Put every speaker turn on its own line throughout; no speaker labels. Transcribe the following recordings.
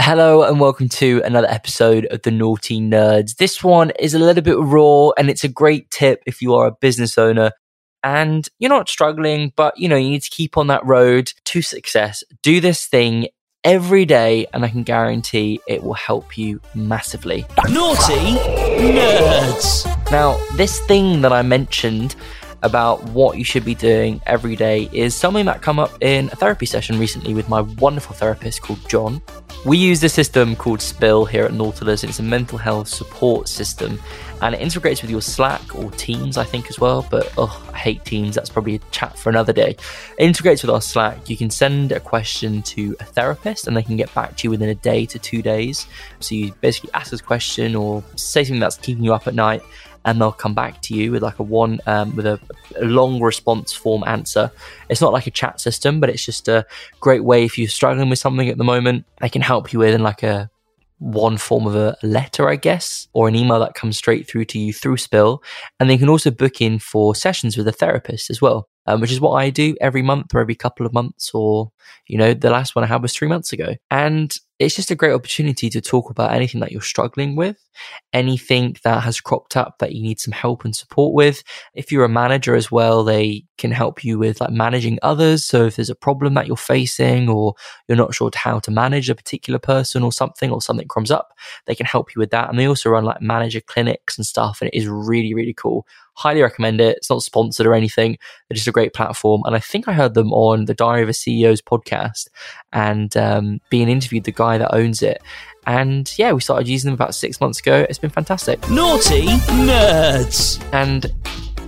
Hello and welcome to another episode of the Nauti Nerds. This one is a little bit raw and it's a great tip if you are a business owner and you're not struggling, but you know, you need to keep on that road to success. Do this thing every day and I can guarantee it will help you massively.
Nauti Nerds!
Now, this thing that I mentioned about what you should be doing every day is something that come up in a therapy session recently with my wonderful therapist called John. We use a system called Spill here at Nautilus. It's a mental health support system and it integrates with your Slack or Teams, I think, as well. But oh, I hate Teams. That's probably a chat for another day. It integrates with our Slack. You can send a question to a therapist and they can get back to you within a day to two days. So you basically ask this question or say something that's keeping you up at night and they'll come back to you with like a one um, with a, a, long response form answer. It's not like a chat system, but it's just a great way if you're struggling with something at the moment. They can help you with in like a one form of a letter, I guess, or an email that comes straight through to you through Spill. And they can also book in for sessions with a therapist as well, um, which is what I do every month or every couple of months, or, you know, the last one I had was three months ago. And it's just a great opportunity to talk about anything that you're struggling with, anything that has cropped up that you need some help and support with. If you're a manager as well, they can help you with like managing others. So if there's a problem that you're facing or you're not sure how to manage a particular person or something or something comes up, they can help you with that. And they also run like manager clinics and stuff. And it is really, really cool. Highly recommend it. It's not sponsored or anything. They're just a great platform. And I think I heard them on the Diary of a CEO's podcast and um, being interviewed the guy that owns it. And yeah, we started using them about six months ago. It's been fantastic.
Nauti Nerds!
And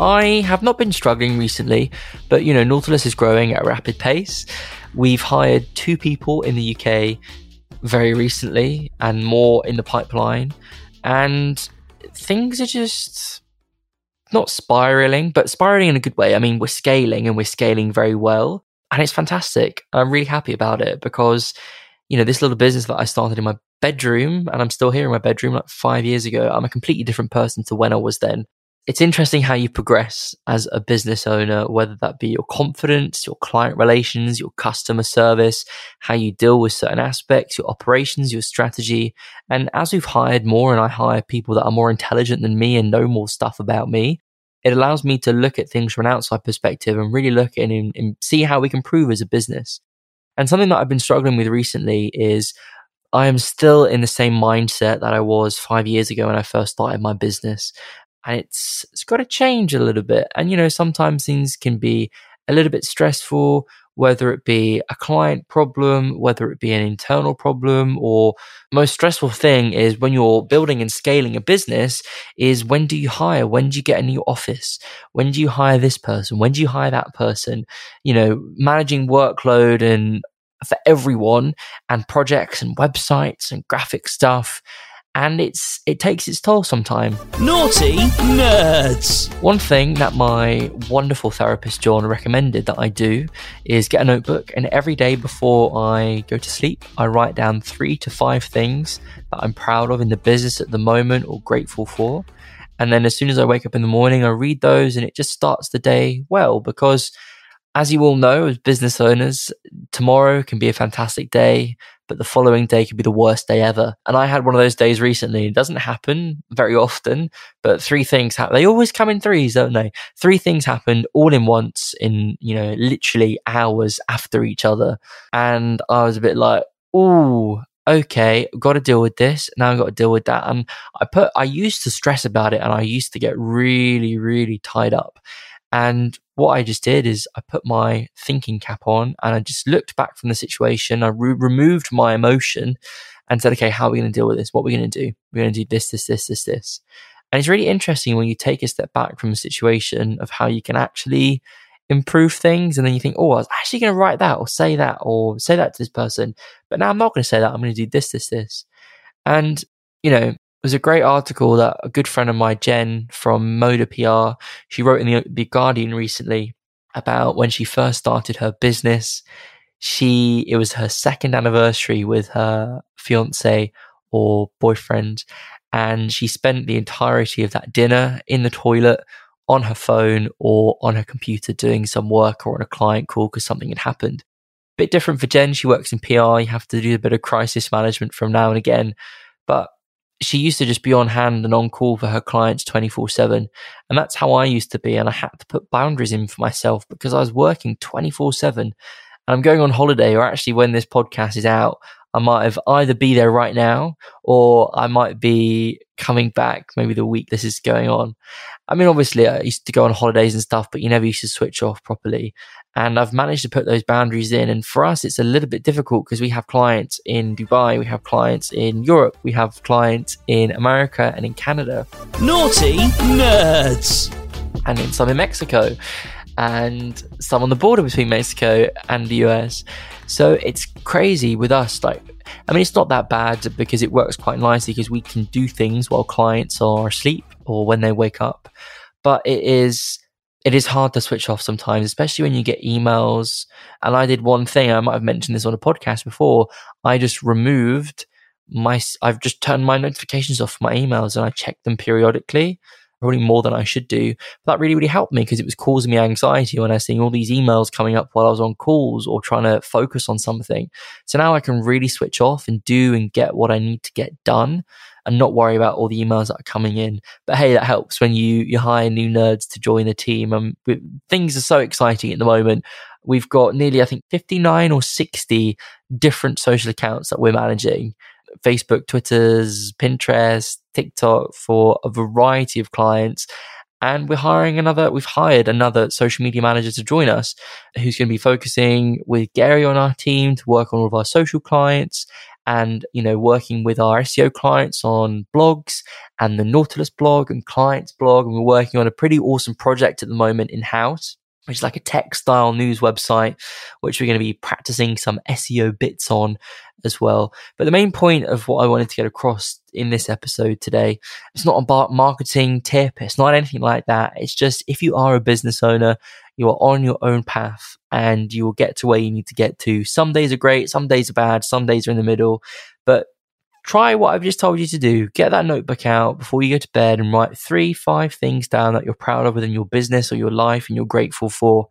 I have not been struggling recently, but you know, Nautilus is growing at a rapid pace. We've hired two people in the UK very recently and more in the pipeline. And things are just not spiraling, but spiraling in a good way. I mean, we're scaling and we're scaling very well. And it's fantastic. I'm really happy about it because, you know, this little business that I started in my bedroom and I'm still here in my bedroom like five years ago, I'm a completely different person to when I was then. It's interesting how you progress as a business owner, whether that be your confidence, your client relations, your customer service, how you deal with certain aspects, your operations, your strategy. And as we've hired more and I hire people that are more intelligent than me and know more stuff about me, it allows me to look at things from an outside perspective and really look in and, and see how we can improve as a business. And something that I've been struggling with recently is I am still in the same mindset that I was five years ago when I first started my business. And it's it's got to change a little bit. And you know, sometimes things can be a little bit stressful whether it be a client problem, whether it be an internal problem, or most stressful thing is when you're building and scaling a business is when do you hire? When do you get a new office? When do you hire this person? When do you hire that person? You know, managing workload and for everyone and projects and websites and graphic stuff and it's it takes its toll sometime.
Nauti Nerds.
One thing that my wonderful therapist John recommended that I do is get a notebook and every day before I go to sleep, I write down 3 to 5 things that I'm proud of in the business at the moment or grateful for. And then as soon as I wake up in the morning, I read those and it just starts the day well because as you all know, as business owners, tomorrow can be a fantastic day, but the following day could be the worst day ever. And I had one of those days recently. It doesn't happen very often, but three things happen. They always come in threes, don't they? Three things happened all in once in, you know, literally hours after each other. And I was a bit like, ooh, okay, got to deal with this. Now I've got to deal with that. And I put, I used to stress about it and I used to get really, really tied up. And what I just did is I put my thinking cap on and I just looked back from the situation. I re- removed my emotion and said, okay, how are we going to deal with this? What are we going to do? We're going to do this, this, this, this, this. And it's really interesting when you take a step back from a situation of how you can actually improve things. And then you think, oh, I was actually going to write that or say that or say that to this person. But now I'm not going to say that. I'm going to do this, this, this. And, you know, was a great article that a good friend of mine, Jen from Moda PR, she wrote in the, the Guardian recently about when she first started her business. She, it was her second anniversary with her fiance or boyfriend. And she spent the entirety of that dinner in the toilet on her phone or on her computer doing some work or on a client call because something had happened bit different for Jen. She works in PR. You have to do a bit of crisis management from now and again. But she used to just be on hand and on call for her clients 24 7. And that's how I used to be. And I had to put boundaries in for myself because I was working 24 7. And I'm going on holiday, or actually, when this podcast is out, I might have either be there right now or I might be coming back maybe the week this is going on. I mean, obviously, I used to go on holidays and stuff, but you never used to switch off properly. And I've managed to put those boundaries in. And for us, it's a little bit difficult because we have clients in Dubai, we have clients in Europe, we have clients in America and in Canada.
Nauti Nerds!
And in some in Mexico and some on the border between Mexico and the US. So it's crazy with us. Like, I mean, it's not that bad because it works quite nicely because we can do things while clients are asleep or when they wake up. But it is it is hard to switch off sometimes, especially when you get emails. And I did one thing, I might have mentioned this on a podcast before. I just removed my, I've just turned my notifications off my emails and I check them periodically, probably more than I should do. But that really, really helped me because it was causing me anxiety when I was seeing all these emails coming up while I was on calls or trying to focus on something. So now I can really switch off and do and get what I need to get done and not worry about all the emails that are coming in. But hey, that helps when you you hire new nerds to join the team. And things are so exciting at the moment. We've got nearly, I think, 59 or 60 different social accounts that we're managing. Facebook, Twitter's, Pinterest, TikTok for a variety of clients. And we're hiring another, we've hired another social media manager to join us who's going to be focusing with Gary on our team to work on all of our social clients and you know working with our SEO clients on blogs and the Nautilus blog and clients blog and we're working on a pretty awesome project at the moment in house which is like a textile news website which we're going to be practicing some SEO bits on as well but the main point of what I wanted to get across in this episode today it's not about marketing tip it's not anything like that it's just if you are a business owner you are on your own path and you will get to where you need to get to. Some days are great, some days are bad, some days are in the middle, but try what I've just told you to do. Get that notebook out before you go to bed and write three, five things down that you're proud of within your business or your life and you're grateful for.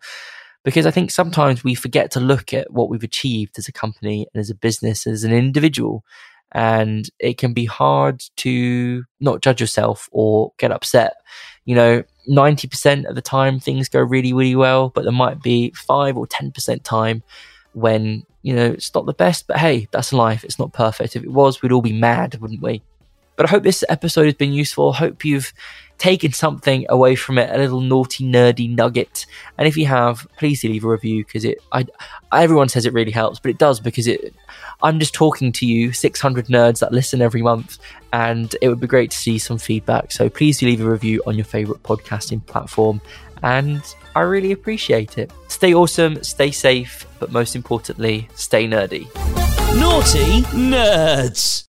Because I think sometimes we forget to look at what we've achieved as a company and as a business, as an individual. And it can be hard to not judge yourself or get upset. You know, 90% of the time things go really, really well, but there might be 5 or 10% time when, you know, it's not the best, but hey, that's life. It's not perfect. If it was, we'd all be mad, wouldn't we? But I hope this episode has been useful. Hope you've taken something away from it, a little naughty, nerdy nugget. And if you have, please leave a review because it, I, everyone says it really helps, but it does because it, I'm just talking to you, 600 nerds that listen every month, and it would be great to see some feedback. So please do leave a review on your favorite podcasting platform. And I really appreciate it. Stay awesome, stay safe, but most importantly, stay nerdy.
Nauti Nerds.